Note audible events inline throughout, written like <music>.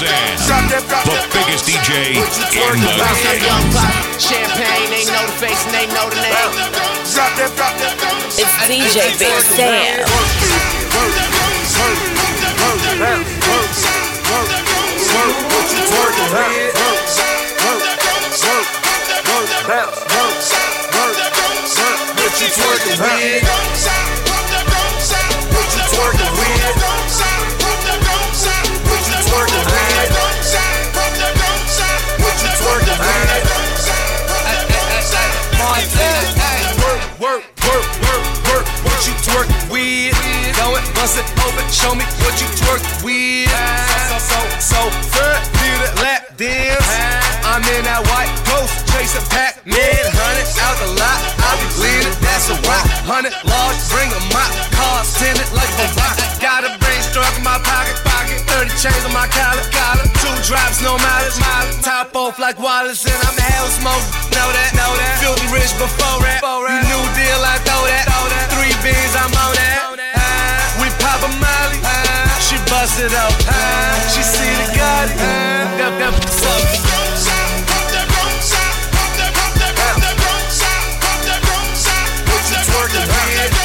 Sam, the biggest DJ in the Bounce game. Champagne, they know the face and they know the name. Drop that, drop that. It's DJ Big Sam. What you twerking with? What you twerking Twerking with? Go it, bust it open. Show me what you twerking with. So, so, so, so, third, do the lap dance. I'm in that white ghost, chasing Pac-Man. Hundred out the lot, I be bleeding, that's a rock. Hundred large, bring a mop. Cars tinted like a rock. Got a brain struck in my pocket. 30 chains on my collar, collar. Two drops, no mileage, mileage. Top off like Wallace, and I'm hell smoke. Know that, know that. Filthy rich before rap. You new deal, I throw that. Three beans, I'm on that. Ah, We pop a molly. Ah, She bust it up. Ah, She see the God. That, that, what's up? What you twerking with?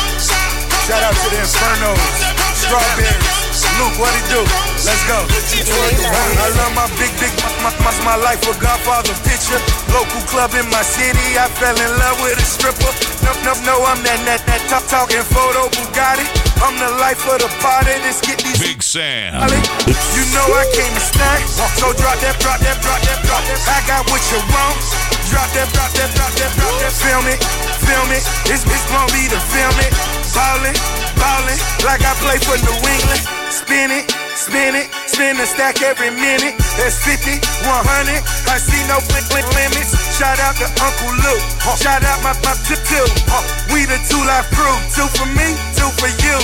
Shout out to the Infernos, Strawberries. Luke, what he do? Let's go. I love my big, big, my, my, my life a Godfather picture. Local club in my city, I fell in love with a stripper. No, no, no, I'm that, that, that talk, talking photo Bugatti. I'm the life of the party. Let's get these Big Sam. You know I came to snack. So drop that, drop that, drop that, drop that. I got what you want. Drop that, drop that, drop that, drop that. Film it, film it. It's, it's gonna be to like I play for New England. Spin it, spin it, spin the stack every minute. That's 50, 100. I see no blink, limits. Shout out to Uncle Luke. Shout out my, my tip two. We the two life crew. Two for me, two for you.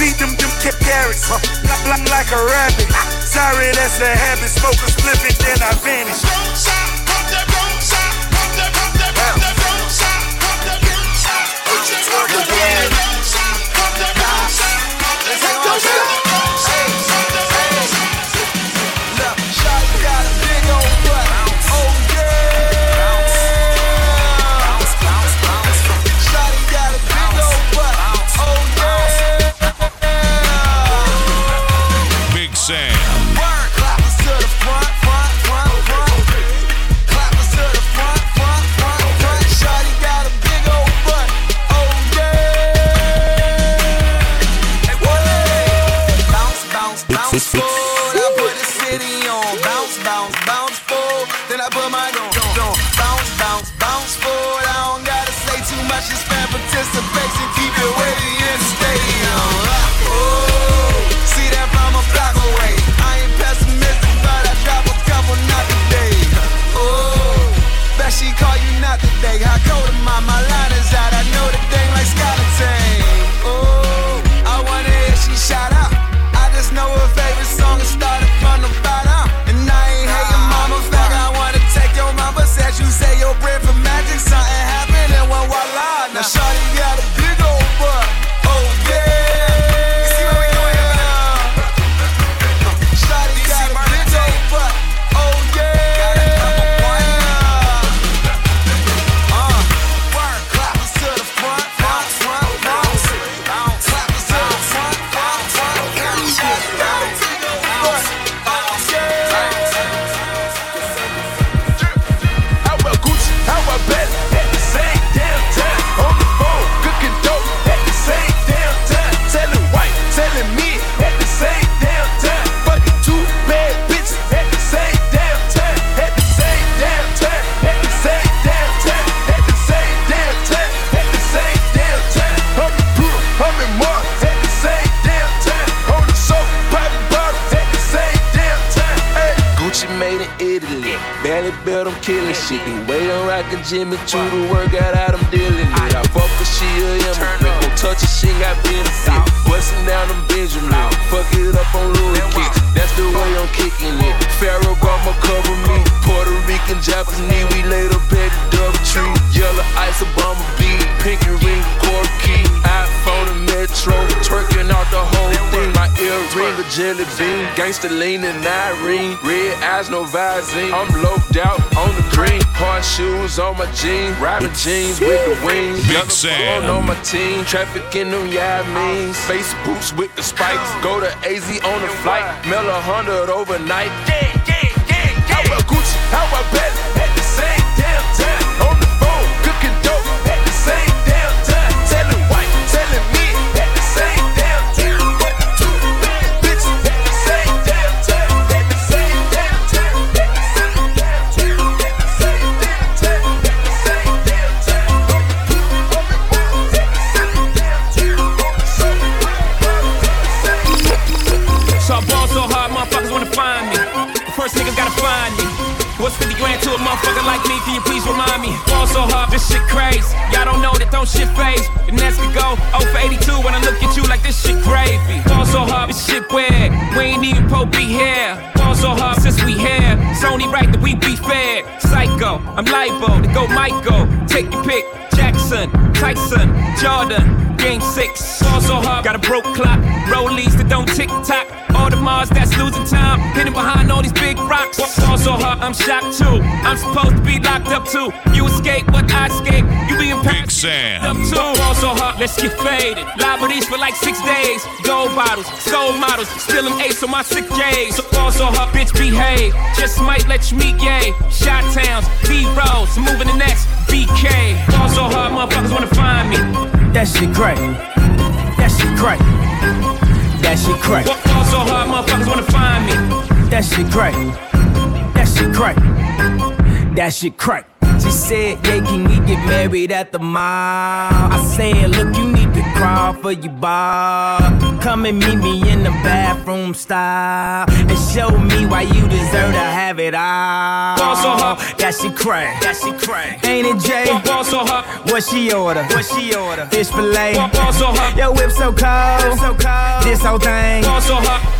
Feed them them kip carrots. Like, like, like a rabbit. Sorry, that's a habit. Smoke a then I vanish. Big 19. Traffic in them means face boots with the spikes. Go to AZ on a flight. Mail a hundred overnight. Yeah. Can you please remind me? Ball so hard, this shit crazy. Y'all don't know that don't shit phase. The next could go 0 for 82 when I look at you like this shit gravy. Ball so hard, this shit weird. We ain't even Pope be here. Ball so hard since we here. It's only right that we be fair. Psycho, I'm liable to go Michael. Take your pick. Jackson, Tyson, Jordan, Game six. Ball so hard, got a broke clock. Rollies that don't tick tock. All the Mars that's losing time. Hidden behind all these big rocks. Ball so hard, I'm shocked too. I'm supposed to be locked up too. You escape, what I escape. You be in Big. Sam. Up too. Ball so hard, let's get faded. Liberties for like six days. Gold bottles, soul models. Still an ace on my sick days. So ball so hard, bitch, behave. Just might let you meet gay. Shot towns, B rolls. Moving the next BK. Ball so hard, motherfuckers wanna find me. That shit crack. That shit crack. That shit crack. Ball so hard, motherfuckers wanna find me. That shit crack. That shit crack. That shit crack. She said, yeah, can we get married at the mall? I said, look, you need to crawl for your bar. Come and meet me in the bathroom style. And show me why you deserve to have it all. Ball so hard. That shit crack. That shit crack. Ain't it, Jay? Ball so hot, What she order? What she order? Fish fillet. Ball so hard. Yo, whip so cold. so cold. This whole thing. Ball so hard.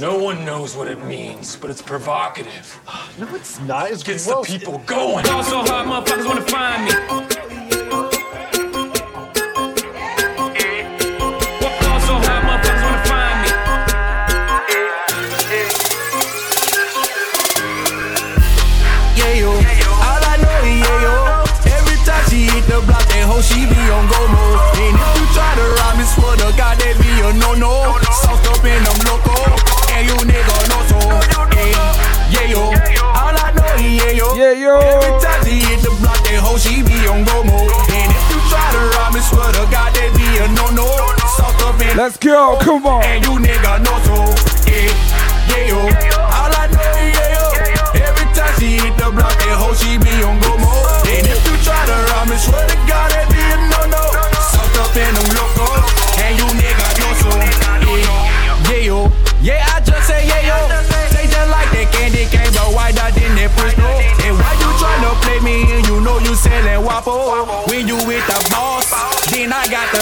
No one knows what it means, but it's provocative. No, it's not. It's Gets gross. the people going. Ball so hard, motherfuckers wanna find me. Ball so hard, motherfuckers wanna find me. yeah yo. All I know is yeah yo. Every time she hit the block, that hoe she be on go mode. And if you try to rob me, swear to God that be a no no. Soft up in them loco, and you nigga know so. Hey, yeah yo. All I know is yeah yo. Yeah, yo. Every time she hit the block, that hoe she be on go mode. And if you try to rob me, swear to God that be a no no. Soft up in Let's go, come on. and you nigga know so. Yeah, yeah, yo. All I know is yeah, yo. Every time she hit the block, that hoe she be on go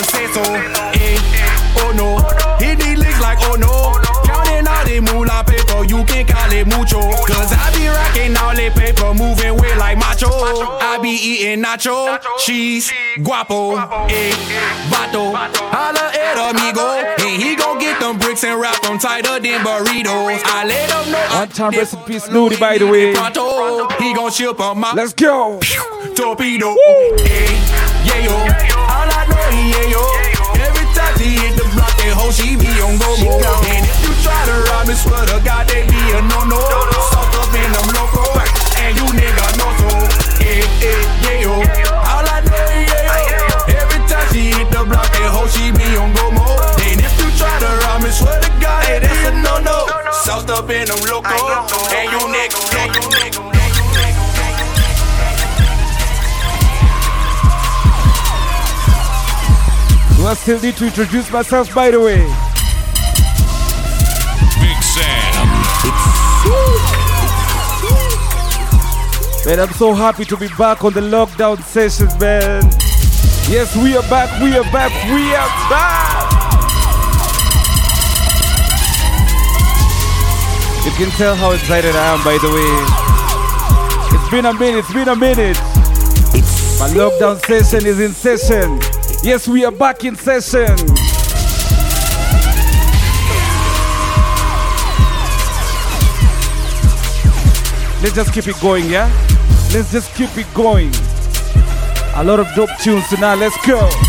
say so. Eh, oh no, hit these licks like oh no. Counting all the moolah paper, you can call it mucho. Cause I be rocking all the paper, moving weight like macho. I be eating nacho, cheese, guapo, eh, vato. Holla at amigo, and he gon' get them bricks and wrap them tighter than burritos. I let him know. One time, rest in peace, Nudie, by the way. Pronto, he gon' ship on my Let's go. torpedo. Hey, yeah, yo. All I know is yeah, yo. Every time she hit the block, that hoe she be on go mode. And if you try to rob me, swear to God, they be a no no. Soft up in them loco, and you nigga know so. Hey, hey, yeah, yo. All I know is yeah, yo. Every time she hit the block, that hoe she be on go mode. And if you try to rob me, swear to God, hey, that's a no no. Soft up in them loco, and you nigga, and you nigga. I still need to introduce myself, by the way? Big Sam. It's man, I'm so happy to be back on the lockdown sessions, man. Yes, we are back, we are back, we are back. You can tell how excited I am, by the way. It's been a minute, it's been a minute. My lockdown session is in session. Yes, we are back in session. Let's just keep it going, yeah? Let's just keep it going. A lot of dope tunes tonight. Let's go.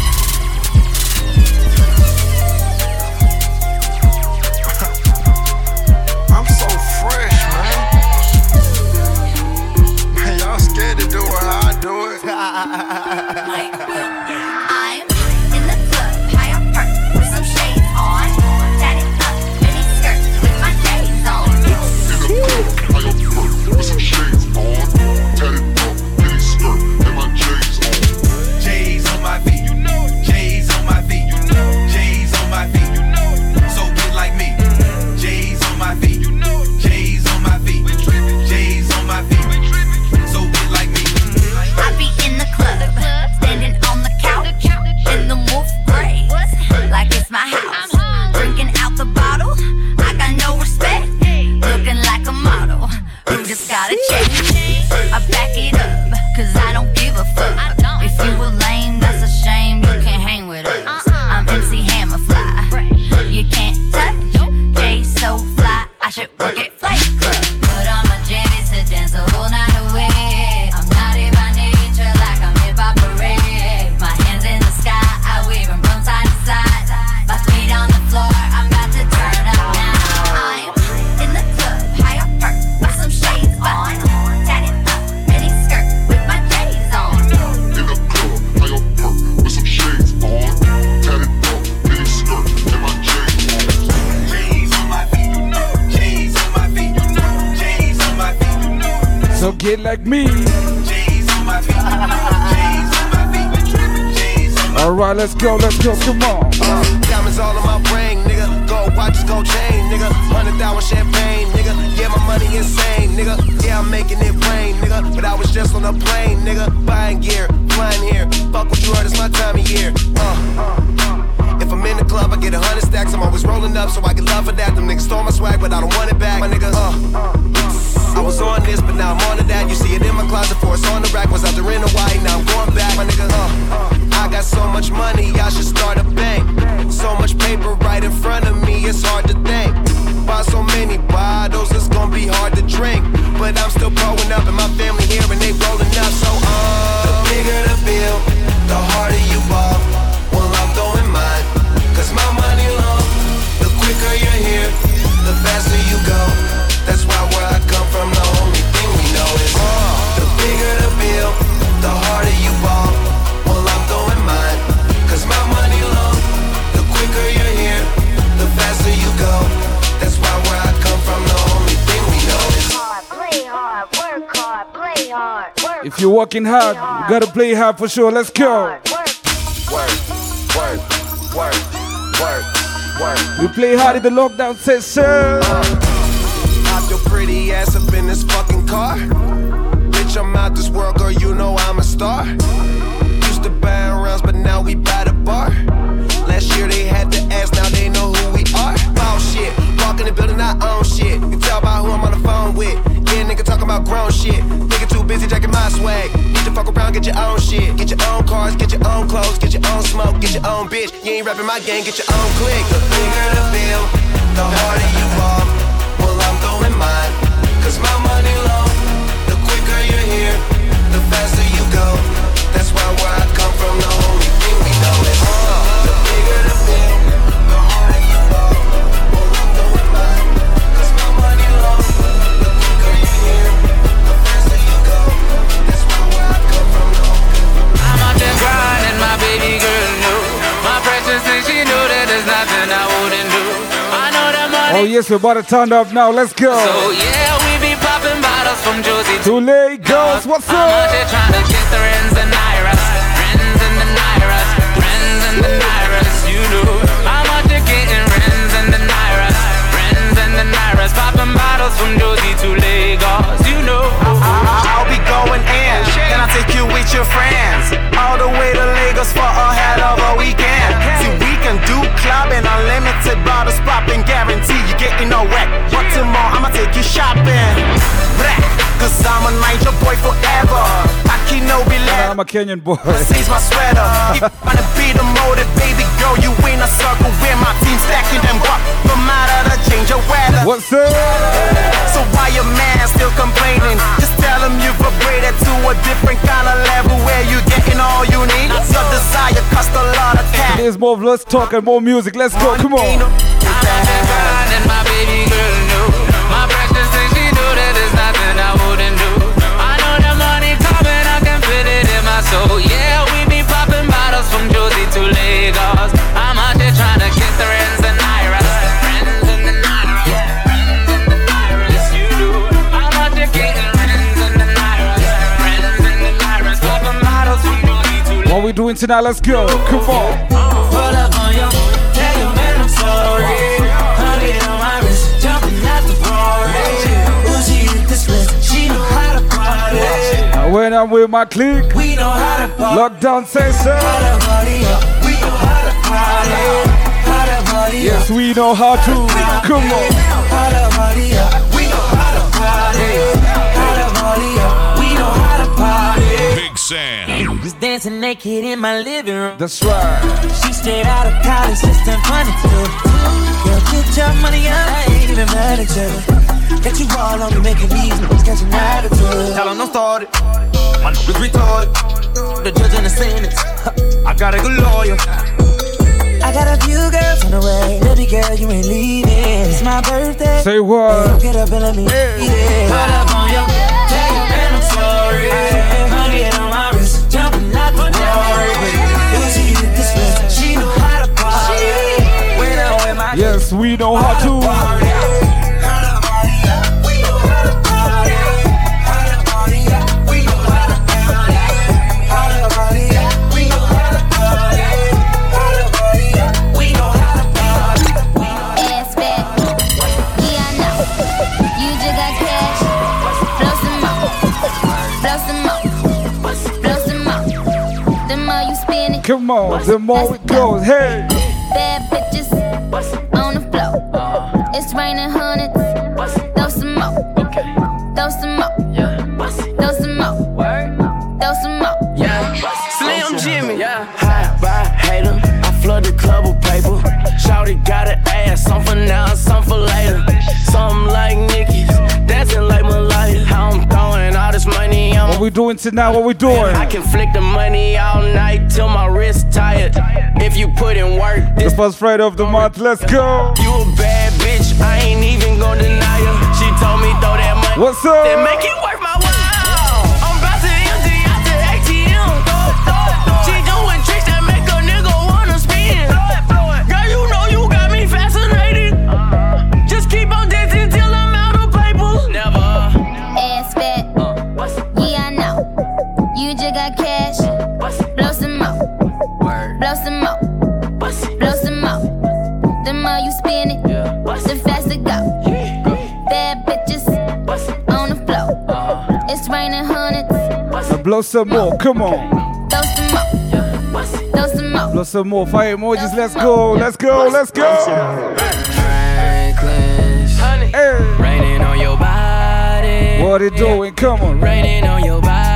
Let's go, let's go, come on. Uh, diamonds all in my brain, nigga. Gold watches, gold chain, nigga. Hundred thousand champagne, nigga. Yeah, my money insane, nigga. Yeah, I'm making it rain, nigga. But I was just on a plane, nigga. Buying gear, flying here. Fuck what you heard, it's my time of year. Uh. If I'm in the club, I get a hundred stacks. I'm always rolling up, so I get love for that. Them niggas stole my swag, but I don't want it back. My nigga, uh. I was on this, but now I'm on to that. You see it in my closet, for it's on the rack. Was out there in Hawaii, now I'm going back. My nigga, uh. I got so much money, I should start a bank. So much paper right in front of me, it's hard to think. Buy so many bottles, it's gonna be hard to drink. But I'm still growing up, and my family here, and they rolling up. So, uh. The bigger the bill, the harder you ball. Well, I'm throwing mine, cause my money long. The quicker you're here, the faster you go. You're working hard, you gotta play hard for sure. Let's go. work, work, work, work, work. We play hard in the lockdown session. Pop your pretty ass up in this fucking car. Bitch, I'm out this world, girl, you know I'm a star. Used to buy rounds, but now we buy the bar. Last year they had to ask, now they know who we are. Ball shit, walk in the building, I own shit. You tell by who I'm on the phone with. About grown shit. Nigga too busy jacking my swag. Need to fuck around, get your own shit. Get your own cars, get your own clothes, get your own smoke, get your own bitch. You ain't rapping my gang, get your own click. The bigger the bill, the harder you ball. Well, I'm throwing mine, cause my money long. The quicker you're here, the faster you go. That's why where I come from, Oh yes, we're about to turn up now. Let's go. So yeah, we be popping bottles from Josie. Too late, girls. What's up? I'm out here trying to get the rins and rins and the rins and the You know, I'm out getting rins and the rins and the Popping bottles from Josie to Lagos. You know, I- will be going in, I take you with your friends all the way to Lagos for a of a weekend. See, we can do clubbing unlimited. I'm a Kenyan boy. Seize my sweater. If <laughs> you wanna be the motive, baby girl, you in a circle where my team stacking them up. No matter the change of weather. What's up? So why your man still complaining? Just tell him you've upgraded to a different kind of level where you getting all you need. Your desire cost a lot of cash. There's more of let's talk and more music. Let's go. Come on. Soul. Yeah, we be popping bottles from Josie to Lagos. I'm out here trying to get the rents and Iras. What we doing tonight? Let's go. Come on. When I'm with my clique, We know how to party. lockdown session. How to party up, we know how to party. How to party. Yes, we know how to. Come on. How to party up, we know how to party. How to party up, we know how to party. Big Sam. Was dancing naked in my living room. That's right. She straight out of college, just turned 22. Girl, get your money up, I ain't even mad at you. Got you all on me, making these moves, got your attitude. Tell 'em don't start it. My niggas retarded. The judge and the sentence. <laughs> I got a good lawyer. I got a few girls on the way. Baby girl, you ain't leaving. It's my birthday. Say what? Get up and let me eat it. Put up on your, tell your man I'm sorry. Hundred on my wrist, jumping out the party. Uzi this list, she know how to party. When I'm my Yes, we know how to. Oh, Come on. The more it goes. Hey. Bad bitches on the floor. Uh. It's raining hundreds. Throw some more. Throw some more. We doing tonight? What we doing? I can flick the money all night till my wrist tired. If you put in work, The first Friday of the month. Let's go. you a bad bitch. I ain't even gonna deny her. She told me throw that money. What's up? Blow some more. Come on. Throw some more. Throw some more. Blow some more. Fire emojis. Let's go. Let's go. Let's go. Franklin's Hey. raining on your body. What it doing? Come on. Raining on your body.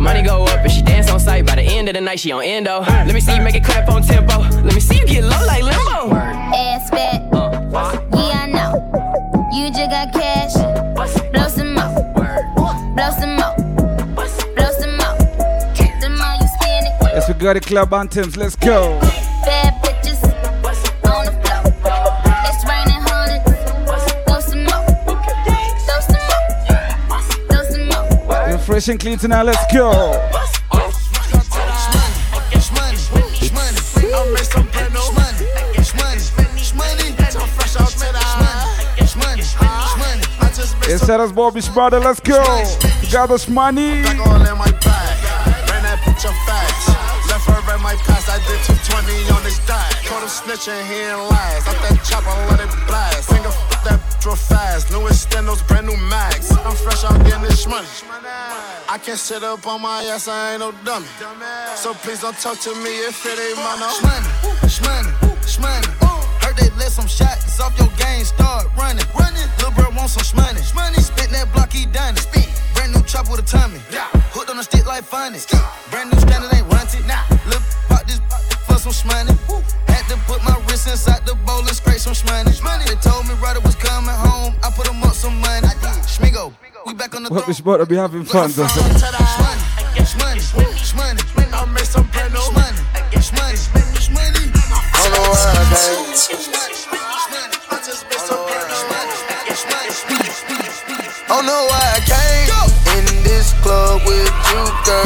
Zone. The money go up and she dance on sight. By the end of the night, she on endo. Let me see you make it clap on tempo. Let me see you get low like limbo. Ass fat. Uh, yeah, I know. You just got cash. Blow some more. Blow some more. Blow some more. The more you spend it, Yes, we got the club anthems. Let's go. bad fresh and clean tonight. Let's go. Yes, that is Bobby's brother. Let's go. Got this money. all in my bag. might pass. I did 220 on this diet. Caught him snitching, he lies. Out that chopper, let it blast. Finger that real fast. New extendos, brand new max. I'm fresh out getting this money. I can't sit up on my ass, I ain't no dummy. So please don't talk to me if it ain't my no. Shmoney, shmoney, shmoney. Heard they let some shots off your game, start running. Running. Lil' bro want some shmoney. Shmoney. Spit that block, he done it. Spin. Brand new chop with a tummy. Hooked on a stick like funny. Brand new standard ain't runted. Nah. Lil' pop this for some shmoney. Had to put my wrist inside the bowl and scrape some shmoney. They told me Ryder was coming home. Schmigo, we back on the Hope this boat will be having fun though. Don't know why I came. Don't know why I came in this club with you, girl.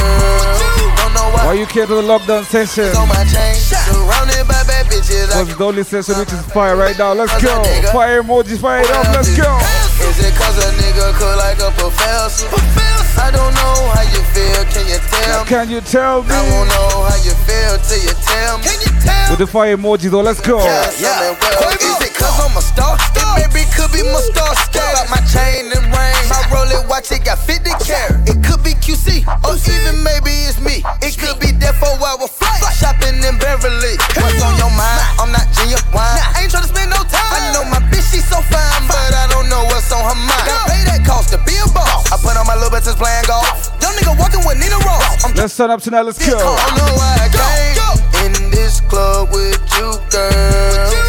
Don't know why Why you came to the lockdown session? on my chain. Surrounded by bad bitches. I Because the only session which is fire right now. Let's go. Fire emojis, fire it up. Let's go. Is it cause a nigga cook like a professor? I don't know how you feel, can you tell me? Can you tell me? I won't know how you feel till you tell me. Can you tell With the fire emojis, though, let's go. Yeah, yeah. Well, is it cause I'm a star? It maybe could be my star scale. Got my chain and ring. My Rolex watch, it got 50 carat. It could be QC, or even maybe it's me. It could be there for our flight. Shopping in Beverly. What's on your on her mind. Got pay that cost to be a boss. I put on my little bitches playing golf. Young nigga walking with Nina Ross. I'm Let's turn up tonight. Let's go. don't know I came in this club with you, girl.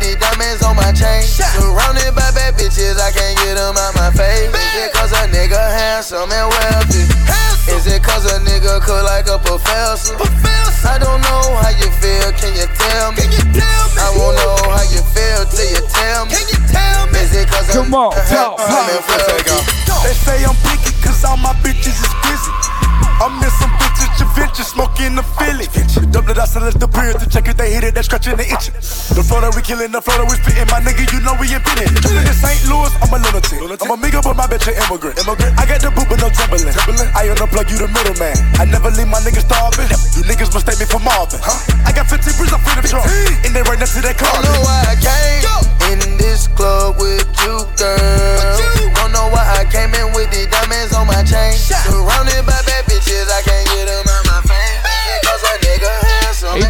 50 diamonds on my chain. Surrounded by bad bitches, I can't get them out my face. Is it cause a nigga handsome and wealthy? Is it cause a nigga cook like a professor? I don't know how you feel, can you tell me? I won't know how you feel till you tell me. Is it cause Come on, and wealthy? They say I'm picky cause all my bitches is busy. I'm in some bitches, Javinci, smoking the Philly. Double it, I sell it the beer to check if they hit it, they scratching the itching. The Florida, we killing the Florida, we spitting. My nigga, you know we in it. Living in St. Louis, I'm a lunatic. I'm a nigga, but my bitch an immigrant. immigrant. I got the boot, but no Timberland. I unplug you, the middleman. I never leave my niggas starving. You niggas mistake me for Marvin. Huh? I got 15 bricks, I'm free to trunk. And they right next to that car. Don't know why I came in this club with you, girl.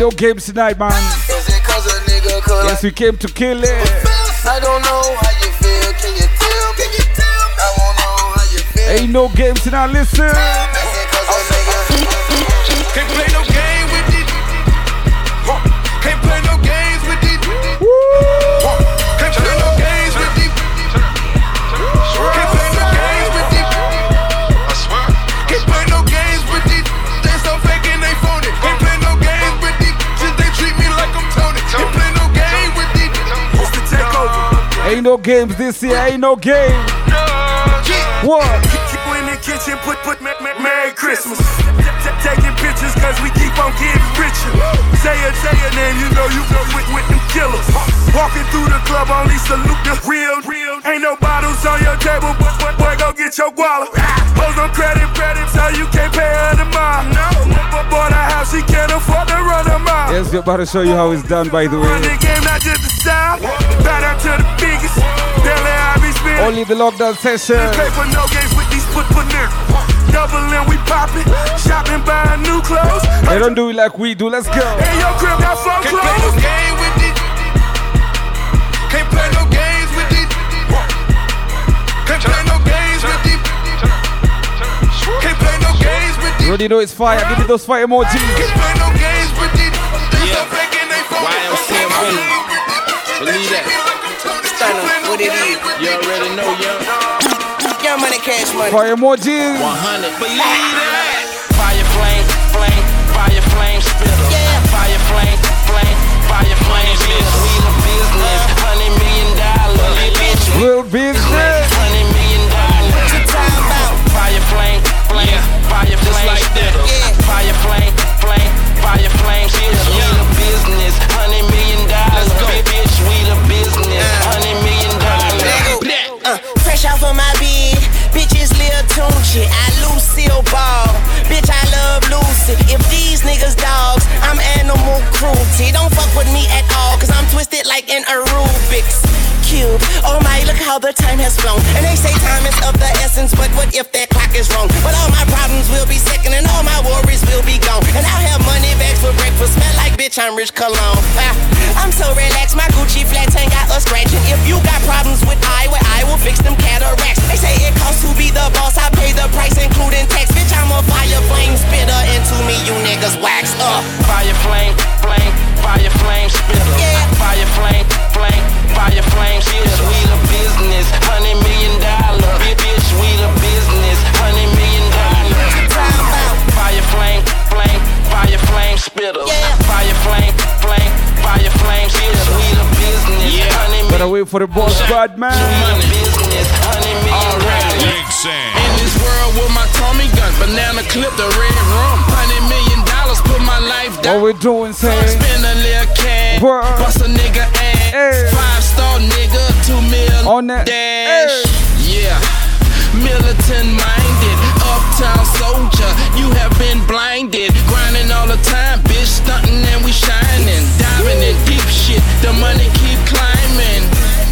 No games tonight, man. Is it cause a nigga cook Yes, we came to kill it. I don't know how you feel, can you tell me? I won't know how you feel. Ain't no games tonight. Listen. Games this year. Ain't no game. What? Keep you in the kitchen, put, put, Merry Christmas. Taking pictures cause we keep on getting richer. Say it, say your name, you know you go with, with them killers. Walking through the club, only salute the real, real. Ain't no bottles on your table, but boy, boy go get your guala. Hoes on credit, credit, so you can't pay her the mile. No, but bought a house, she can't afford to run a mile. Yes, we're about to show you how it's done, by the Run way. the game, not just the style. Bow down to the biggest. Daily I be spinning. Only the lockdown session. Paper, no games with these put put niggas. Doubling, we popping. Shopping, buying new clothes. They don't do it like we do. Let's go. Hey, your crib got four Can't play no clothes. game with it. Can't play no games with it. Can't play no games with it. Can't play no games with You it. already know it's fire. Give me those fire emojis. What it is. You already know, young. Young money, cash money. Fire emojis. 100. Believe that. Fire flame, flame, fire flame spitter. Fire flame, flame, fire flame spitter. We the uh, business, hundred million dollars. Bitch, we Real business. hundred million dollars. What you talking about? Fire flame, flame, fire flame spitter. Fire flame, flame, fire flame fresh off of my bed, bitches live Tunechi, I Lucille Ball. Bitch, I love Lucy. If these niggas dogs, I'm animal cruelty. Don't fuck with me at all, cause I'm twisted like an Rubik's cube. Oh my, look how the time has flown. And they say time is of the essence, but what if that clock is wrong? But all my problems will be second, and all my worries will be gone. And I'll have for breakfast, smell like bitch, I'm rich cologne. Ah, I'm so relaxed, my Gucci flats ain't got a scratch. And if you got problems with I, well, I will fix them cataracts. They say it costs to be the boss, I pay the price, including tax. Bitch, I'm a fire flame spitter, and to me, you niggas wax up. Fire flame, flame, fire flame spitter. Yeah. Fire flame, flame, fire flame spitter. We the business, hundred million dollar. Bitch, we the business, fire flame spitter. Fire flame, flame, fire flame spitter. We the business, hundred Better wait for the boss, bad man. Big Sam. In this world with my Tommy gun, banana clip the red rum. Hundred million dollars, put my life down. What we doing, say? Spend a little cash, Word. bust a nigga ass. Five star nigga, two mil On that. dash. Yeah, militant minded, uptown soldier. You have been blinded, grinding all the time, bitch, stunting and we shining, diving in deep shit. The money keep climbing.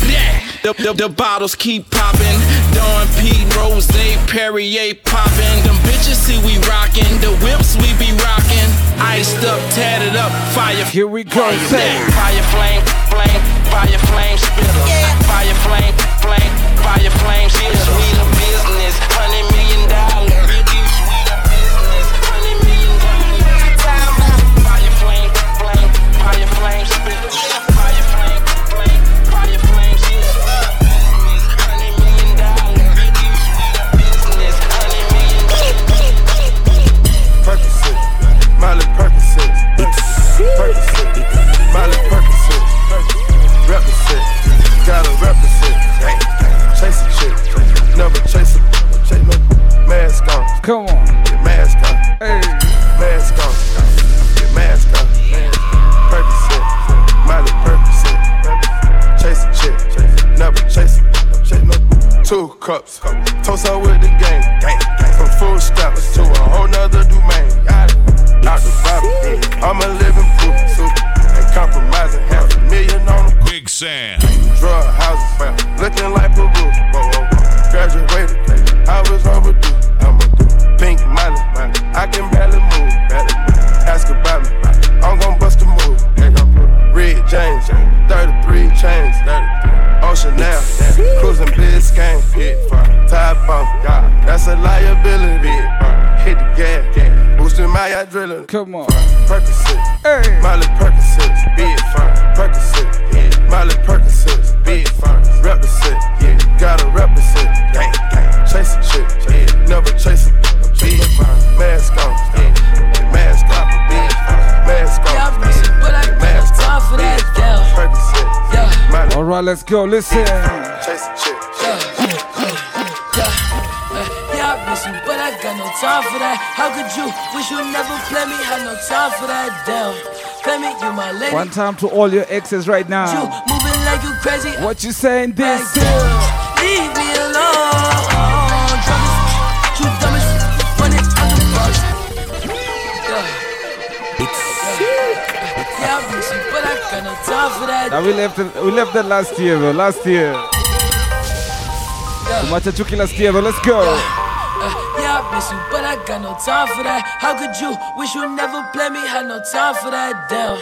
Yeah. The, the, the bottles keep popping. Dawn Pete, Rose, Perrier popping. Them bitches see we rocking. The whips we be rocking. Iced up, tatted up, fire. Here we go, say. Fire flame, flame, fire flame spitter. Fire flame, flame, fire flame spitter. We cups, toast her with the game, from full steps to a whole nother domain. Out the Bible, I'm a living Come on. Percocet, Hey. Miley Percocet, big fun. Percocet, yeah. Miley Percocet, big fun. Represent, yeah. Gotta represent, gang, gang. Chase a chick, yeah. Never chase a big fun. Mask on, yeah. Mask on, big fun. Mask on, Yeah, I miss you, but I got no time for that, damn. Percocet, Yeah. Miley, All right, let's go. Listen. Time for that. How could you wish you never play me? Had no time for that, damn. Play me, you my lady. One time to all your exes right You now. moving like you crazy. What you saying this? Like, yeah, leave me alone. Two dumbest, running on the bus. Yeah. Yeah, I miss you, but I got no time for that. Now we left it, we left that last year though. Last year. Tumacha chuki last year though. Let's go. Yeah, miss you, but I got no time for that. How could you wish you never play me? Had no time for that. Damn,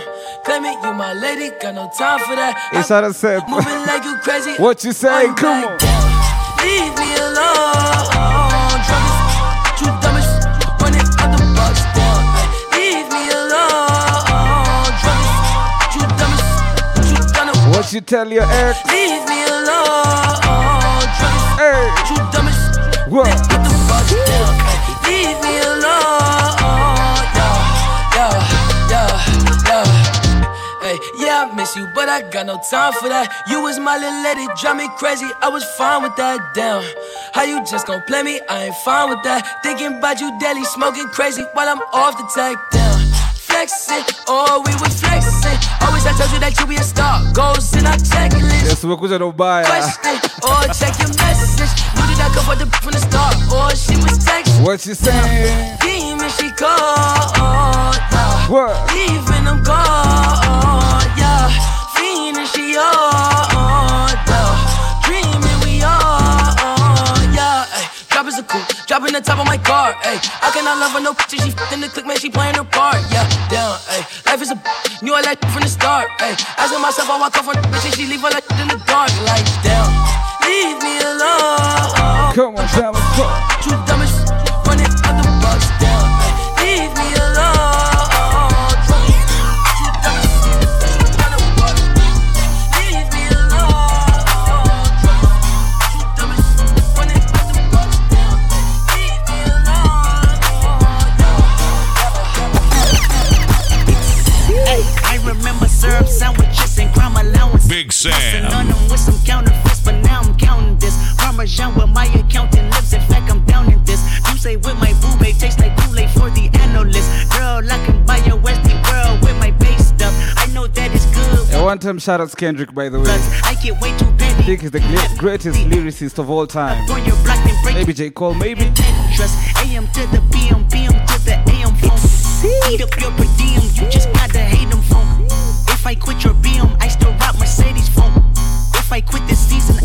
play me, you my lady, got no time for that. It's out of set. Moving like you crazy. <laughs> What you saying? Come on. Leave me alone. Drummers, two dumbest, running out the box. Damn, leave me alone. Drummers, two dumbest, two dumbest. What you tell your ex? Leave me alone. Hey. What? But I got no time for that. You was my little lady, drive me crazy. I was fine with that. Damn, how you just gon' play me? I ain't fine with that. Thinking about you daily, smoking crazy while I'm off the tag. Down, flexing, oh we was flexing. Always I told you that you be a star. Goals in our checklist. Yes, umekuja na ubaya. Question or check your message. Knew that I could put the from the start. Or she was texting. What you saying? Demon, she yeah. What? Leaving them gone. Fiend and she on, yeah. Dreaming we on, yeah. Ay, drop is a coupe, dropping the top of my car, ay. I cannot love her no picture, she in the click, man, she playing her part, yeah. Damn, ay. Life is a knew I like from the start, ay. Asking myself, I walk off on bitch and she leave her like in the dark, like down. Leave me alone. Come on, me fuck. True dumb as Parmesan where my accountant lives. In fact, I'm down in this. You say with my boo babe tastes like Kool-Aid for the analyst. Girl, I can buy a Westie world with my base stuff. I know that it's good. A one time shout out to Kendrick, by the way. I get way too petty. think he's the gre- greatest lyricist of all time. On your block and break Maybe J. Cole, maybe. Trust AM to the PM, PM to the AM phone. Eat up your per diem, you just gotta hate them phone. If I quit your BM, I still rock Mercedes phone. If I quit this season,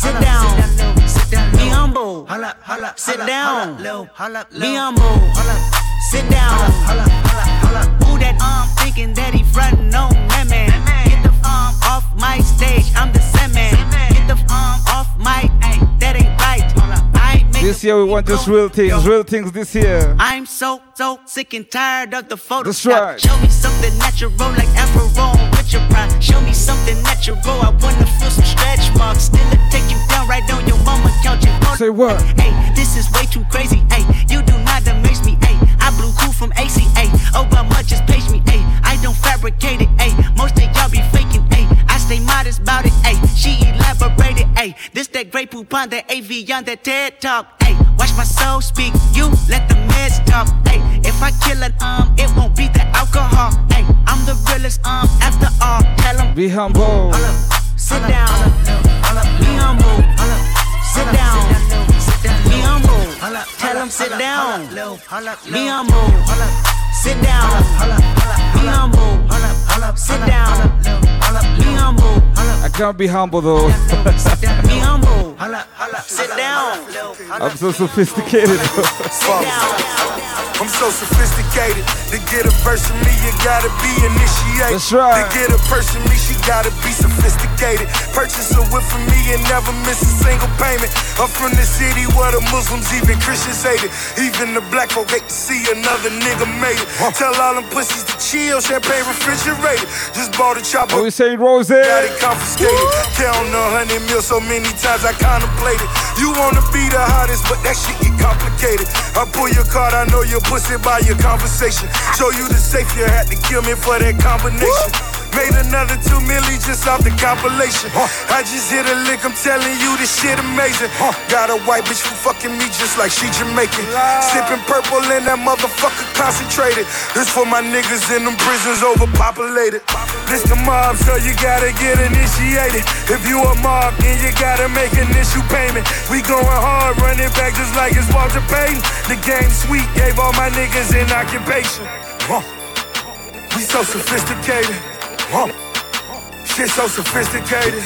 Sit down. Be humble. Sit down. Be humble. Sit down. Who that um thinking that he frontin' on that This year we want just real things, real things this year. I'm so so sick and tired of the. That's right. Show me something natural like Afro on Richard Pryor. Show me something natural. I wanna feel some stretch marks. Still it take you down right on your mama couch and Say what? Hey, this is way too crazy. Hey, you do not amaze me. Hey, I blew cool from ACA. Obama just page me. Hey, I don't fabricate it. Hey, most of y'all be faking. Hey, modest about it. Hey, she elaborated. Hey, this that Grey Poupon, that Evian that TED talk. Hey, watch my soul speak. You let the meds talk. Hey, if I kill it, um, it won't be the alcohol. Hey, I'm the realest, um, after all. Tell 'em Be humble. sit down. Be humble. Sit down. Be humble. Tell 'em sit down. Be humble. Sit down. Be humble. Sit down. Be humble. I can't be humble though. Be humble. Sit down. I'm so sophisticated. Fuck. I'm so sophisticated. To get a verse from me, you gotta be initiated. That's right. To get a person me, she gotta be sophisticated. Purchase a whip from me and never miss a single payment. I'm from the city where the Muslims, even Christians hate it. Even the black folk hate to see another nigga made it. Tell all them pussies to chill, champagne refrigerated. Just bought a chopper. What we saying, Rose? Got it confiscated. Counting a hundred mil so many times I contemplated. You wanna be the hottest, but that shit get complicated. I pull your card, I know your pussy by your conversation. Show you the safe, you had to kill me for that combination. Made another two milli just off the compilation. I just hit a lick, I'm telling you this shit amazing. Got a white bitch who fucking me just like she Jamaican. Sipping purple and that motherfucker concentrated. This for my niggas in them prisons overpopulated. This the mob, so you gotta get initiated. If you a mob, then you gotta make an issue payment. We going hard, running back just like it's Walter Payton. The game sweet, gave all my niggas an occupation. Huh. We so sophisticated. Huh. Shit so sophisticated.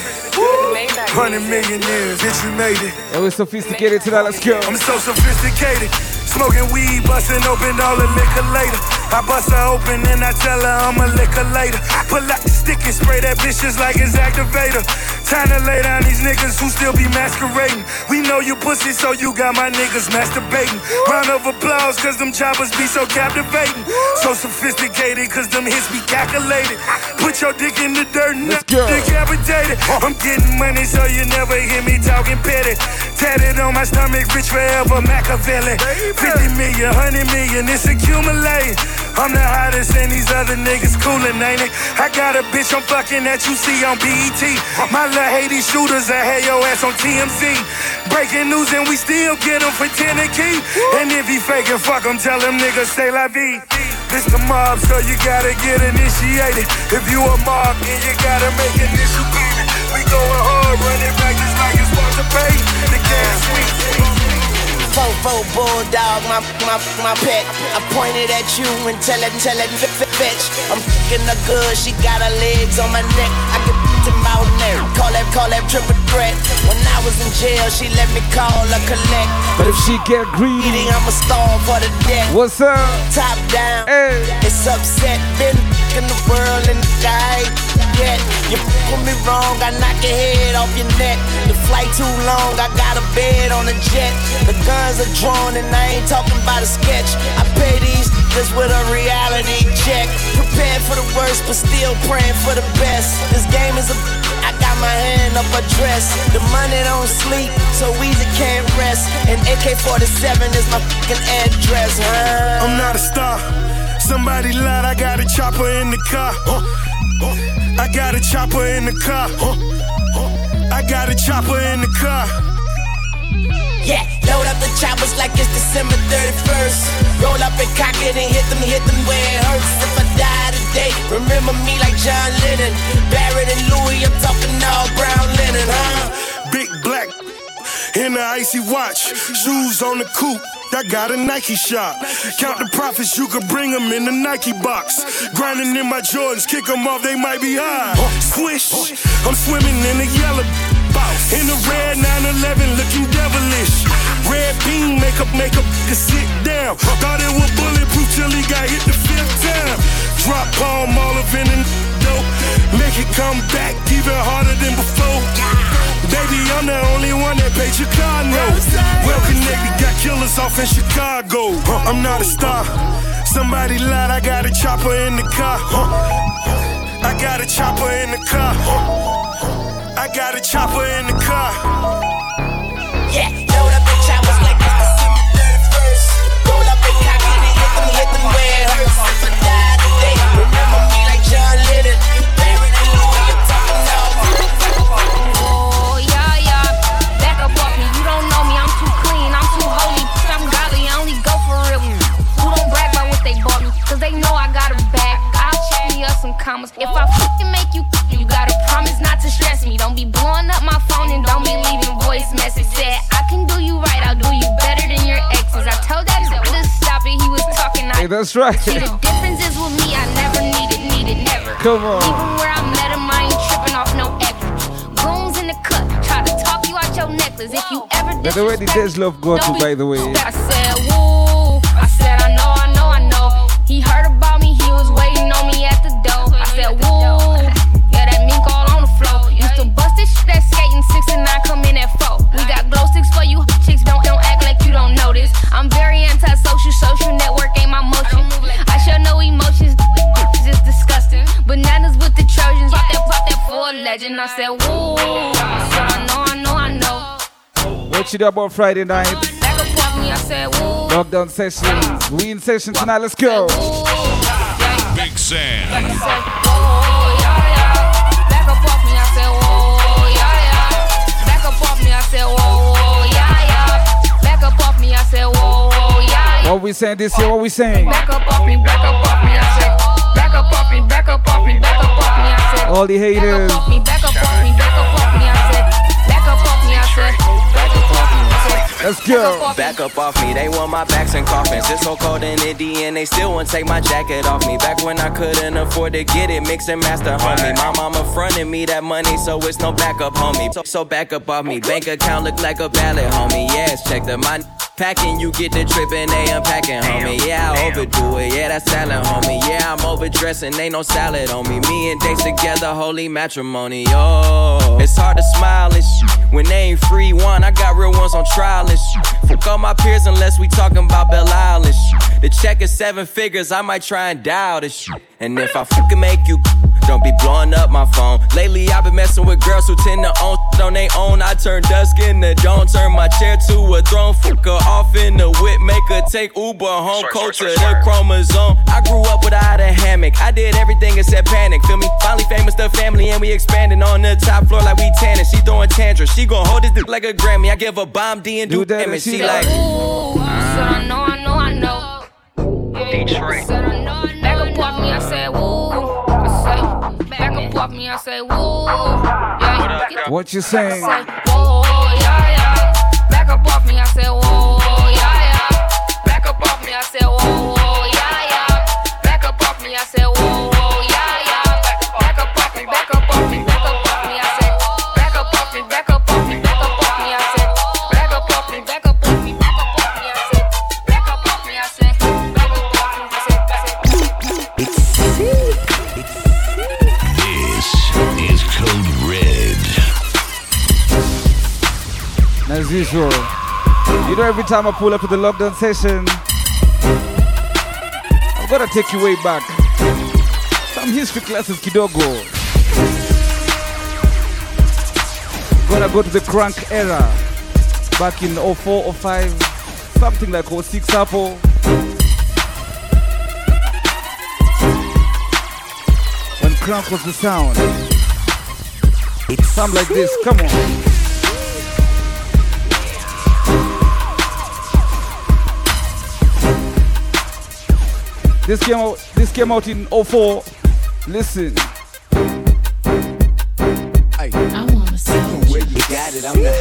Hundred million years, bitch, you made it. Yeah, we're sophisticated tonight. Let's go. I'm so sophisticated. Smoking weed, busting open all the liquor later. I bust her open and I tell her I'm a liquor later. Pull out the stick and spray that bitch just like it's activator. Time to lay down these niggas who still be masquerading. We know you pussy, so you got my niggas masturbating. Round of applause, cause them choppers be so captivating. So sophisticated, cause them hits be calculated. Put your dick in the dirt and decapitated. I'm getting money, so you never hear me talking petty. Tatted on my stomach, rich forever, Machiavelli. 50 million, 100 million, it's accumulating. I'm the hottest and these other niggas coolin', ain't it? I got a bitch I'm fucking that you see on BET. My little Haiti shooters, I had your ass on TMZ. Breaking news and we still get 'em for 10 a key. And if he faking, fuck 'em, tell them niggas say la vie. This the mob, so you gotta get initiated. If you a mob, then you gotta make initial payment. We going hard, running back just like it's supposed to pay. The gas sweet. Fofo bulldog, my my my pet. I pointed at you and tell it, tell it, fetch. I'm fucking her good, she got her legs on my neck. I can them out there. Call that, call that triple threat. When I was in jail, she let me call her collect. But if she get greedy, I'm a star for the deck. what's up? Top down, it's upset. Been in the world and guy yet. You with me wrong, I knock your head off your neck. The flight too long, I got a bed on a jet. The guns are drawn and I ain't talking about a sketch. I pay these just with a reality check. Prepared for the worst, but still praying for the best. This game is a my hand up a dress. The money don't sleep, so can't rest. And AK-47 is my fucking address, huh? I'm not a star. Somebody lied, I got a chopper in the car. Huh. Huh. I got a chopper in the car. I got a chopper in the car. Yeah, load up the choppers like it's December 31st. Roll up and cock it and hit them, hit them where it hurts. If I die today, remember me like John Lennon. Barrett and Louis, I'm talking all brown linen, huh? Big black in the icy watch. Shoes on the coupe. I got a Nike shop. Count the profits, you could bring them in the Nike box. Grinding in my Jordans, kick them off, they might be high. Swish, I'm swimming in the yellow. Box. In the red 911, looking devilish. Red beam, makeup, makeup, to sit down. Thought it was bulletproof till he got hit the fifth time. Drop palm, all of in dope. Make it come back even harder than before. Baby, I'm the only one that paid note. Well connected, got killers off in Chicago. Huh, I'm not a star. Somebody lied, I got a chopper in the car. Huh. I got a chopper in the car. Huh. I got a chopper in the car. Yeah, load up the choppers like it's December 31st. Roll up and cock it and hit them, hit them where it hurts. If I die today, remember me like John Lennon. Barrett and Louis, I'm talking all Oh, yeah, yeah. Back up off me. You don't know me. I'm too clean. I'm too holy. I'm godly. I only go for real. Who don't brag about what they bought me? They know I got a bag. I'll check me up some commas. If I that's right. See, the difference is with me. I never needed, needed, never. Come on. Even where I met him, I ain't tripping off no extras. Goons in the cut, try to talk you out your necklace. If you ever By the way, the Days Love go to, by the way. You do about Friday night? Back up off me, I said, woo. Lockdown sessions. We in session tonight. Let's go. Big Sam. Oh, yeah, yeah. Back up off me, I said, whoa, yeah, yeah. Back up off me, I said, whoa, yeah, yeah. Back up off me, I said, whoa, yeah, yeah. What we saying this year? What we saying? Back up off me, back up off me, I said, back up off me, back up off me, back up off me, I said, All the haters. Let's go. Back up off me, they want my backs and coffins. It's so cold in Indy and they still won't take my jacket off me. Back when I couldn't afford to get it, mix and master, homie. My mama fronted me that money, so it's no backup, homie. So, so back up off me, bank account look like a ballot, homie. Yes, check the my packing, you get the trip and they unpacking, homie. Yeah, I to do it. Yeah, that's salad, homie. Yeah, I'm overdressing, ain't no salad on me. Me and Dates together, holy matrimony. Oh, it's hard to smile and shit when they ain't free. One, I got real ones on trial and shit. Fuck all my peers unless we talking about Belle Isle and shit. The check is seven figures, I might try and dial this shit. And if I fucking make you, don't be blowing up my phone. Lately, I've been messing with girls who tend to own shit on they own. I turn dusk into dawn, turn my chair to a throne. Fuck her off in the whip, make her take Uber home. Cold to the chromosome. I grew up without a hammock. I did everything except panic. Feel me? Finally famous, the family, and we expanding on the top floor like we tanning. She throwing tantrums. She gon' hold this dick like a Grammy. I give a bomb D and do damage. She like. Ooh, said I know, I know, I know. Detroit. Me, I say woo. Yeah, What you saying? I say, whoa, yeah, yeah. Back up off me, I say whoa, usual. You know, every time I pull up to the lockdown session, I'm gonna take you way back. Some history classes, Kidogo. Gonna go to the crunk era. Back in 04, 05, something like 06 Apple. When crunk was the sound. Something like this, come on. This came out this came out in 04. Listen. I wanna see where you got it. I'm the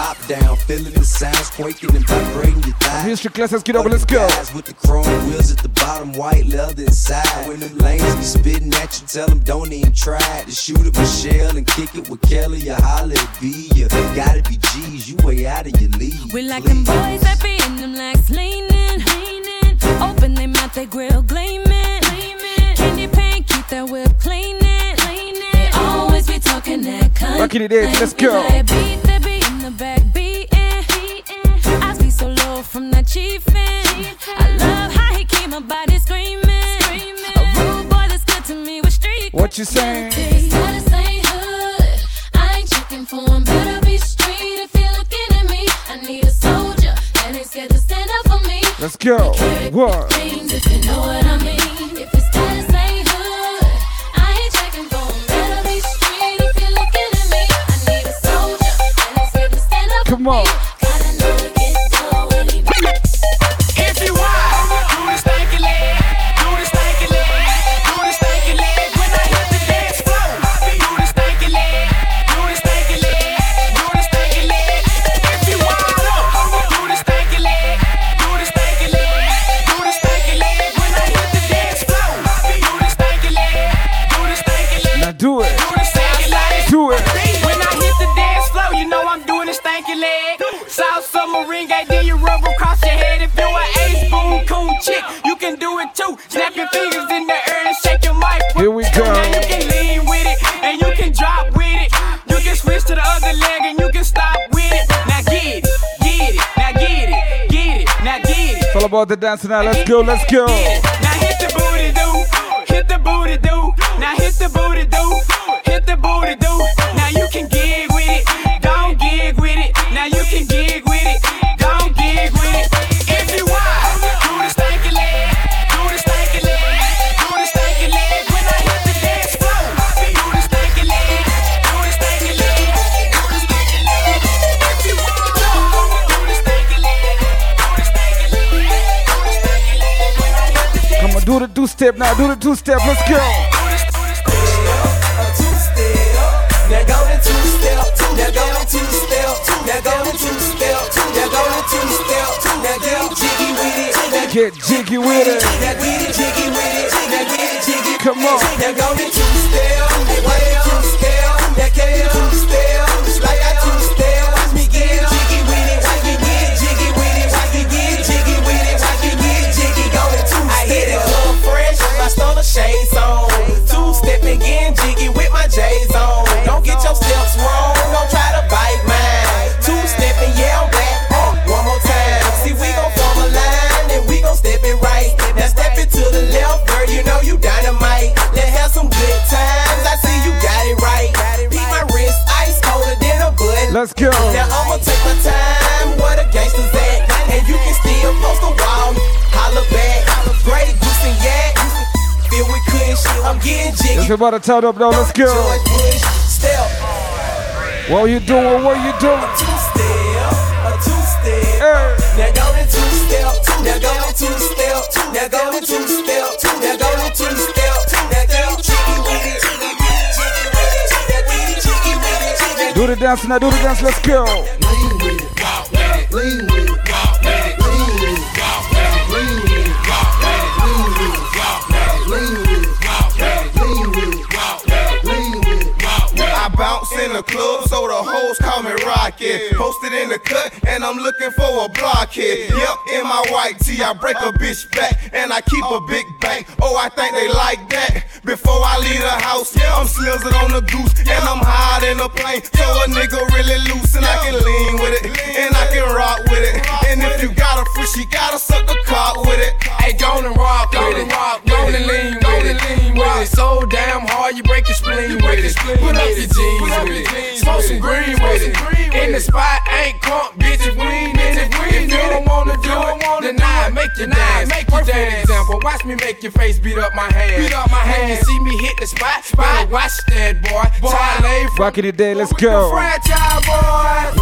top down, feeling the sounds quaking and vibrating your thighs. History class, let's get over, let's go. Guys with the chrome wheels at the bottom, white leather inside. When them lanes be spitting at you, tell them don't even try to shoot at Michelle and kick it with Kelly. You holler at B. You gotta be G's, you way out of your league. We like them boys that be in them legs leaning, leaning. Open them out, they grill gleaming, gleaming. Candy paint, keep that whip cleaning, cleaning. They always be talking that cunt. Back in let's go. That beat, be so low from that chiefin'. I love how he keep my body screaming, screaming. A rude boy that's good to me with street. What you saying? Status ain't hood. I ain't checking for him. Better be street if you're looking at me. I need a soldier that ain't scared to stand up for me. Let's go. What? Things if you know what I mean. If his status ain't hood, I ain't checking for him. Better be street if you're looking at me. I need a soldier that ain't scared to stand up Come on. About the dance now. Let's go, let's go. Now hit the booty do, hit the booty do. Now hit the booty do, hit the booty do. Now you can gig with it, don't gig with it. Now you can gig step now. Do the two step. Let's go. Two step, now go two step, now go two step, now go to two step, now get jiggy with it, now Get jiggy with it. now get jiggy with it, now get jiggy. Come on. Now go two step, the shades on. Two stepping, getting jiggy with my J's on. Don't get your steps wrong, don't try to bite mine. Two stepping, yeah, I'm back up one more time. See, we gon' form a line and we gon' step it right. Now step it to the left, girl, you know you dynamite. Let's have some good times, I see you got it right. Beat my wrist, ice colder than a bullet. Let's go. getting jiggy. Everybody tied up now, let's go. George Bush, step. What you doing? What you doing? A two step, a two step. Hey. Now go to two step, now go to two step, now go to two step, now go to two step, now get jiggy with it. Do the dance now, do the dance, let's go. Lean with it, walk with it, lean with it. Club, so the hoes call me Rocket. Posted in the cut, and I'm looking for a blockhead. Yep, in my white tee, I break a bitch back, and I keep a big bank. Oh, I think they like that. Before I leave the house, I'm slizzing on the goose, and I'm high in the plane. So a nigga really loose, and I can lean with it, and I can rock with it. And if you got a free, she gotta suck the cock with it. Hey, go and rock with it. Go and lean with it. Lean with it. So damn hard, you break your spleen with it. Put up your jeans with it. Smoke some green with it. In the spot, ain't crunk, bitch. If we ain't in it, if you don't wanna do it, then I make you dance. Make you dance. Example, watch me make your face beat up my hand. Beat up my hand. You see me hit the spot. Better watch that, boy. Boy, Back in the day. Let's go. franchise, boy.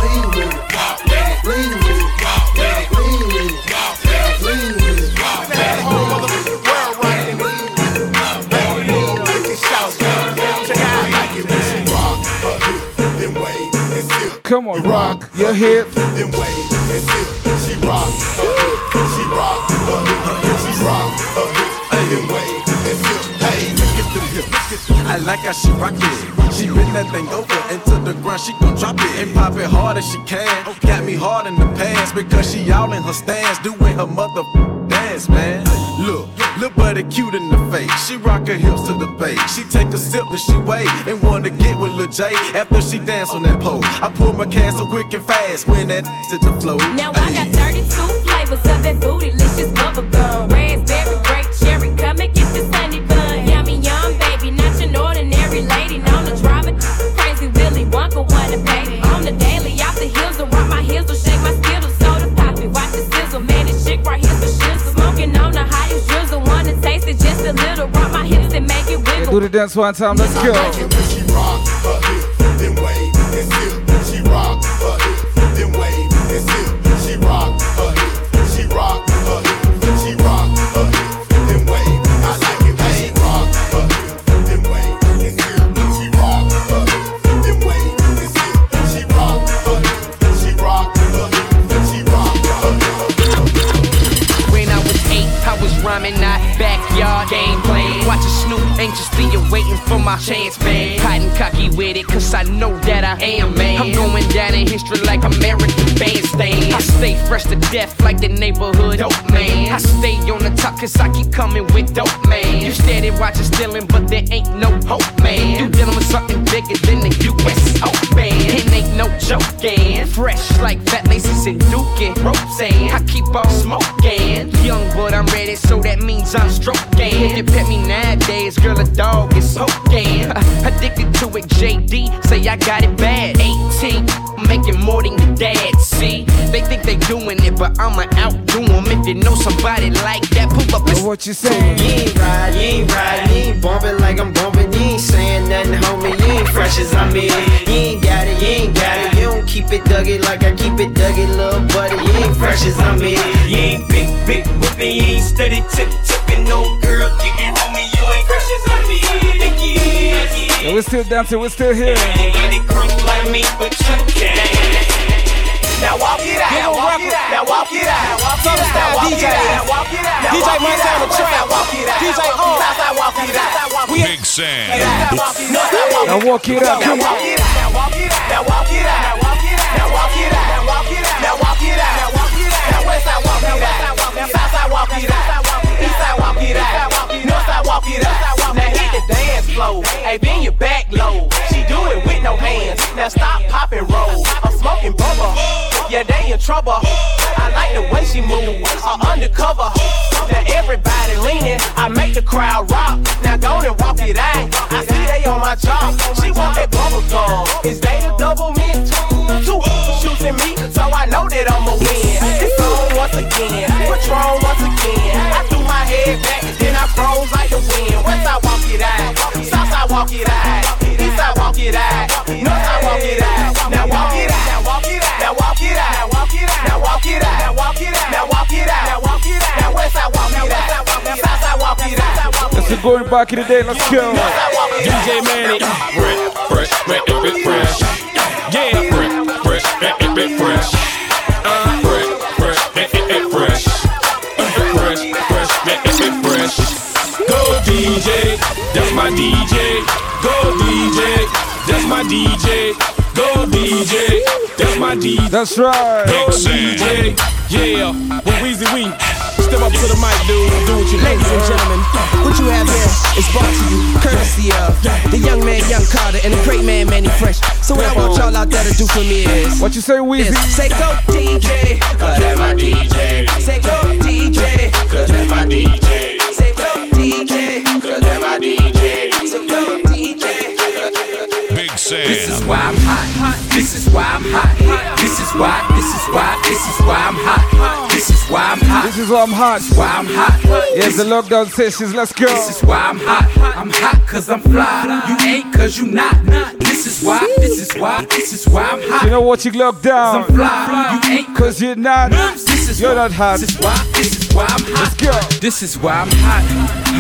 Come on, rock your hip. Then wait and see. She rock her. She rock her hip. She rock her hip. Then wait and see. Hey, look at the hip. Look at I like how she rock it. She bend that thing over into the ground, she gon' drop it and pop it hard as she can. Got me hard in the pants because she all in her stance, doing her mother dance, man. Look, look buddy cute in the face. She rock her hips to the bass. She take a sip and she wait and wanna get with Lil J after she dance on that pole. I pull my so quick and fast when that to the flow. Now I got 32 flavors of that bootylicious dance one time. Let's go. Fresh to death like the neighborhood dope man. I stay on the top cause I keep coming with dope, man. You steady watching stealing, but there ain't no hope, man. You dealing with something bigger than the US Open. It ain't no joking. Fresh like fat laces and. Ropes and I keep on smoking. Young, but I'm ready, so that means I'm stroking. If you pet me nowadays, girl, a dog is soaking. <laughs> Addicted to it, JD. Say I got it bad. 18, doing it, but I'ma outdo them. If you know somebody like that, pull up and what you saying? You ain't ride, you ain't ride, you ain't bumping like I'm bumping. You ain't saying nothing, homie. You ain't fresh as I'm in. You ain't got it, you ain't got it. You don't keep it duggy like I keep it duggy, little buddy. You ain't fresh as I'm in. You ain't big, big whipping, you ain't steady tip tipping, no girl. You can homie, you ain't fresh as I'm. Yeah, Yeah, we're still dancing. We're still here. Get DJ, DJ Montana Trap, DJ R. Big Sam. Now walk it out. Come on. Now it. Now walk it out. Now walk it out. Now walk it out. Now walk it out. Now walk it out. Now walk walk it out. South walk it out. East walk it out. North walk it out. Floor. Hey, bend your back low. She do it with no hands. Now stop, pop and roll. I'm smoking bubble. Yeah, they in trouble. I like the way she move. Uh, undercover. Now everybody leaning, I make the crowd rock. Now go and walk it out. I see they on my job. She want that bubble gum. Is they the double mint? Two shooting me, so I know that I'ma win. It's on once again, Patron once again. I head back, then I froze like the wind. West I walk it out, south I walk it out, east I walk it out, north I walk it out. Now walk it out, now walk it out, now walk it out, now walk it out, now walk it out, now walk it out, now walk it out, now walk it out. Now west I walk it out, south I walk it out. Let's keep going back in the day. Let's go. DJ Mannie. Fresh, fresh, fresh, fresh. Yeah. Fresh, fresh, fresh, fresh. Uh, DJ, that's my DJ. Go DJ, that's my DJ. Go DJ, that's my DJ. That's right. Go DJ, yeah. Well, Weezy Wee, step up to the mic, dude. Do what you do. Ladies and gentlemen, what you have here is brought to you courtesy of the young man, Young Carter, and the great man, Mannie Fresh. So what I want y'all out there to do for me is What you say, Weezy? is say go DJ, cause that's my DJ. Say go DJ, cause that's my DJ. Why. This is why. This is why I'm hot. This is why I'm hot. This is why I'm hot. This is Why I'm hot. Yes, the lockdown sessions. Let's go. This is why I'm hot. I'm hot cause I'm fly. You ain't cause you not. This is why. This is why. This is why I'm hot. You know what you locked down? I'm fly. You ain't Cause you're not. This is You're not hot. This is why. This is why I'm hot. Let's go. This is why I'm hot.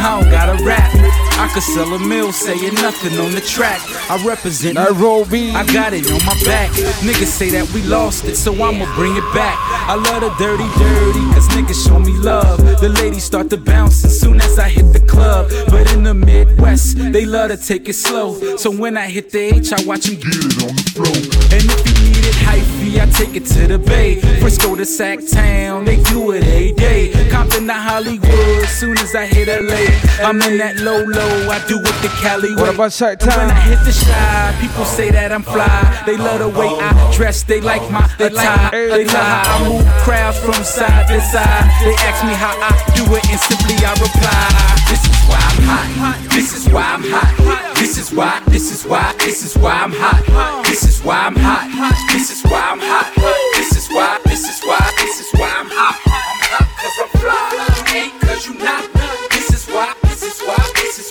I don't gotta rap. I could sell a mill saying nothing on the track. I represent Nairobi. I got it on my back. Niggas say that we lost it, so I'ma bring it back. I love the dirty, dirty, cause niggas show me love. The ladies start to bounce as soon as I hit the club. But in the Midwest, they love to take it slow. So when I hit the H, I watch them get it on the floor. And if you need it hyphy, I take it to the Bay. Frisco to Sac Town, they do it every day. Compton to Hollywood, soon as I hit LA. I'm in that low low, I do it the Cali way. What about Shot And When I hit the Chi, people say that I'm fly. They love the way I dress, they like my attire. They love how I move crowds from side to side. They ask me how I do it, and simply I reply. This is why I'm hot. This is why I'm hot. This is why. This is why. This is why I'm hot. This is why I'm hot. This is why I'm hot. This is why. This is why. This is why I'm hot. I'm hot cause I'm fly. Ain't cause you not.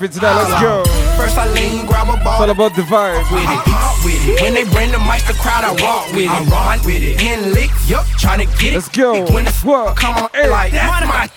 Let's tonight. Let's go. First I lean, grab a It's ball. all about the vibe. with it, with it. When they bring the mic, the crowd, I walk with it. I run with it. In lick, yup, tryna get it. Let's go. When the What? come on, like that's my.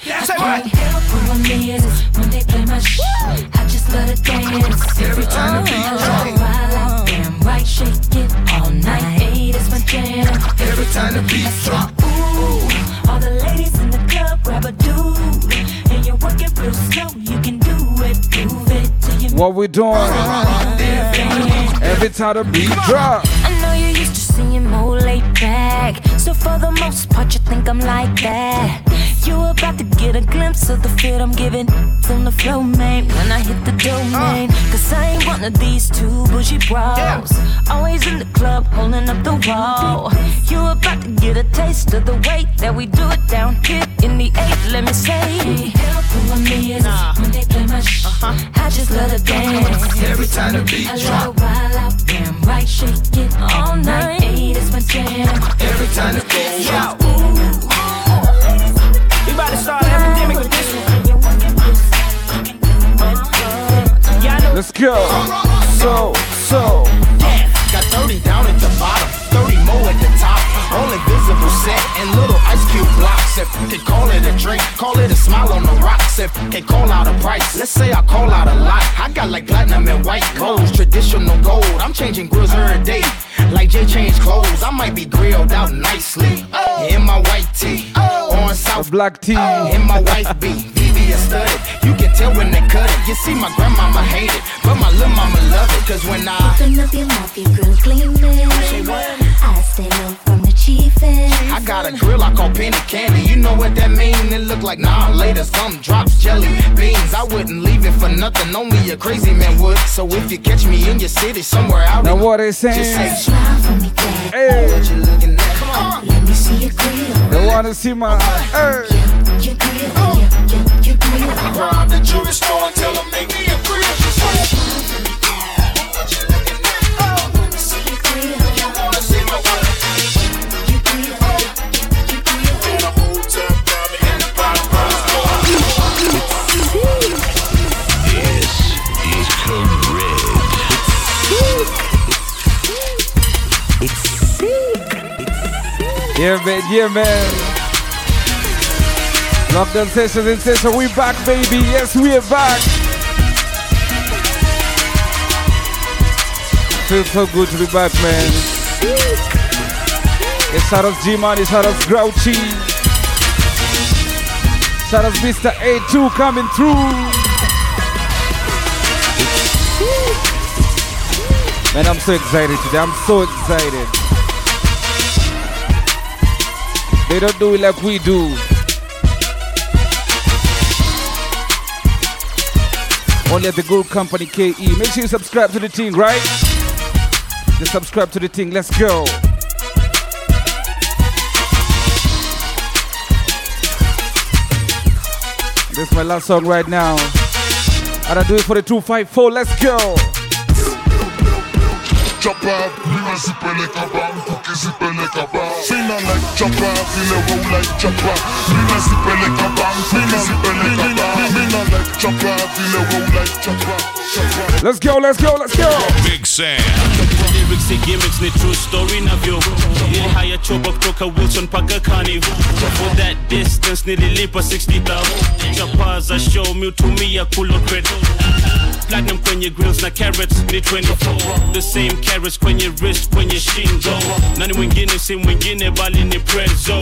how the beat drop. I know you used to seeing more laid back, so for the most part you think I'm like that. You about to get a glimpse of the fit I'm giving from the flow, man. When I hit the domain, oh. cause I ain't one of these two bougie bros. Always in the club, holding up the wall. You about to get a taste of the way that we do it down here in the eight. Let me say, help who I'm is when they play my sh. Uh-huh. I just let her dance Every time the beat I drop. wild out, damn right, shake it all night. Eight is my jam. Every time the beat drop. About to start an epidemic with this one. Yeah, Let's go. So, so. Yeah, got 30 down at the bottom, 30 more at the top. All invisible set and little ice cube blocks. If you could call it a drink, call it a smile on the rocks. If you could call out a price, let's say I call out a lot. I got like platinum and white gold, traditional gold. I'm changing grills every day. Like Jay changed clothes, I might be grilled out nicely. In my white tee, on south black tee, in my white beat. VVS studded, you can tell when they cut it. You see, my grandmama hate it, but my little mama love it. Cause when I Open up your mouth, your grill gleaming. I stay low from the chiefin'. I got a grill I call penny candy. You know what that mean? It look like nah later. Some drops jelly beans. I wouldn't leave it for nothing. Only a crazy man would. So if you catch me in your city somewhere out Now what they saying? just say Smile for me, dad. Hey. what you looking at. Come on. Let me see your grill. They wanna see my. Hey. Your grill, oh. your, your, your grill. Rob the jewelry store and tell them make Yeah, man, yeah, man. Lockdown sessions in session. We back, baby. Yes, we are back. Feels so good to be back, man. Yes, out G-Money, shout out Grouchy. Shout out Mr. A2 coming through. Man, I'm so excited today. I'm so excited. They don't do it like we do. Only at the good company KE. Make sure you subscribe to the thing, right? Just subscribe to the thing. Let's go. This is my last song right now. And I do it for the 254. Let's go. Chopper, mina sipeleka bangu kisipeleka ba Fina like chopper, vile roll like chopper Mina sipeleka bangu kisipeleka ba Mina like chopper, vile roll like chopper Chopper Let's go, let's go, let's go. Big Sam. lyrics ni gimmicks ni true story navyo ilihaya choba kutoka wilson mpaka carnival for that distance nililipa 60000 chapaza show miutumia kulo credit platinum kwenye grills na carrots ni 24 the same carrots kwenye wrist kwenye shingo nani mwingine si mwingine bali ni prezo.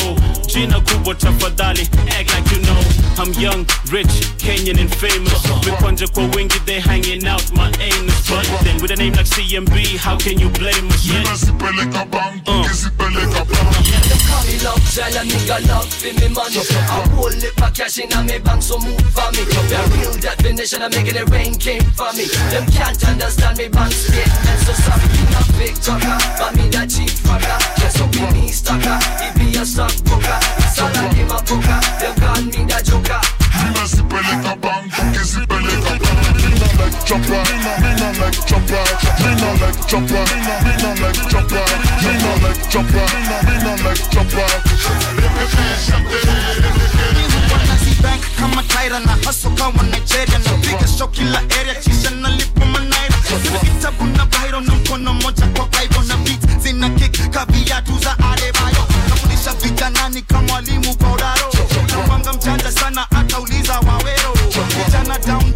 Jina kubwa tafadhali act like you know. I'm young rich kenyan and famous. Vikwanja kwa wingi they hanging out my anus. But then with a name like cmb how can you blame us yet Mina sipeleka bangu uh. kisipeleka ba Call me love, child, a nigga love for me money. I pull it back cash in my bank, so move for me. The real definition of making it rain came for me. Them can't understand me bank statement, so sorry. You not big talker, but me that cheap fucker. Guess what we need stocker? He be a stockbroker. It's all I give a poker. Them call me the joker. Mina sipeleka bangu kisipeleka ba Mina like chopper, mina like chopper Mina like chopper, mina like chopper Mina like chopper, mina like chopper bank kama Tyra na hustle kama Nigeria napiga show kila area kisha nalipa manaira Sina kitabu na bairo na mkono moja kwa Bible na beat zina kick ka viatu za Adebayo. Nafundisha vijana ni kama mwalimu kwa udaro. Napanga mjanja sana atauliza wawero. Vijana down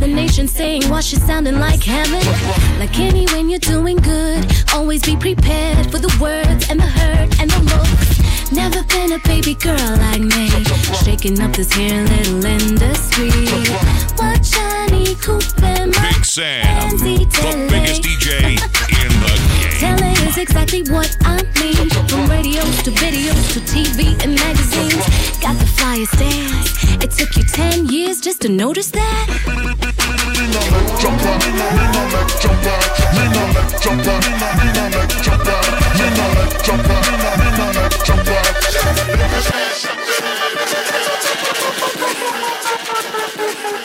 the nation saying, Wash you sounding like heaven. Like any when you're doing good, always be prepared for the words and the hurt and the looks. Never been a baby girl like me, shaking up this here little industry. What shiny coupe and my Big Sam, the biggest DJ in the game. Telling is exactly what I mean. From radios to videos to TV and magazines. Got the flyest dance. It took you 10 years just to notice that. Me no make jumper, me no make jumper, me no make jumper, me no make jumper, me no make jumper, me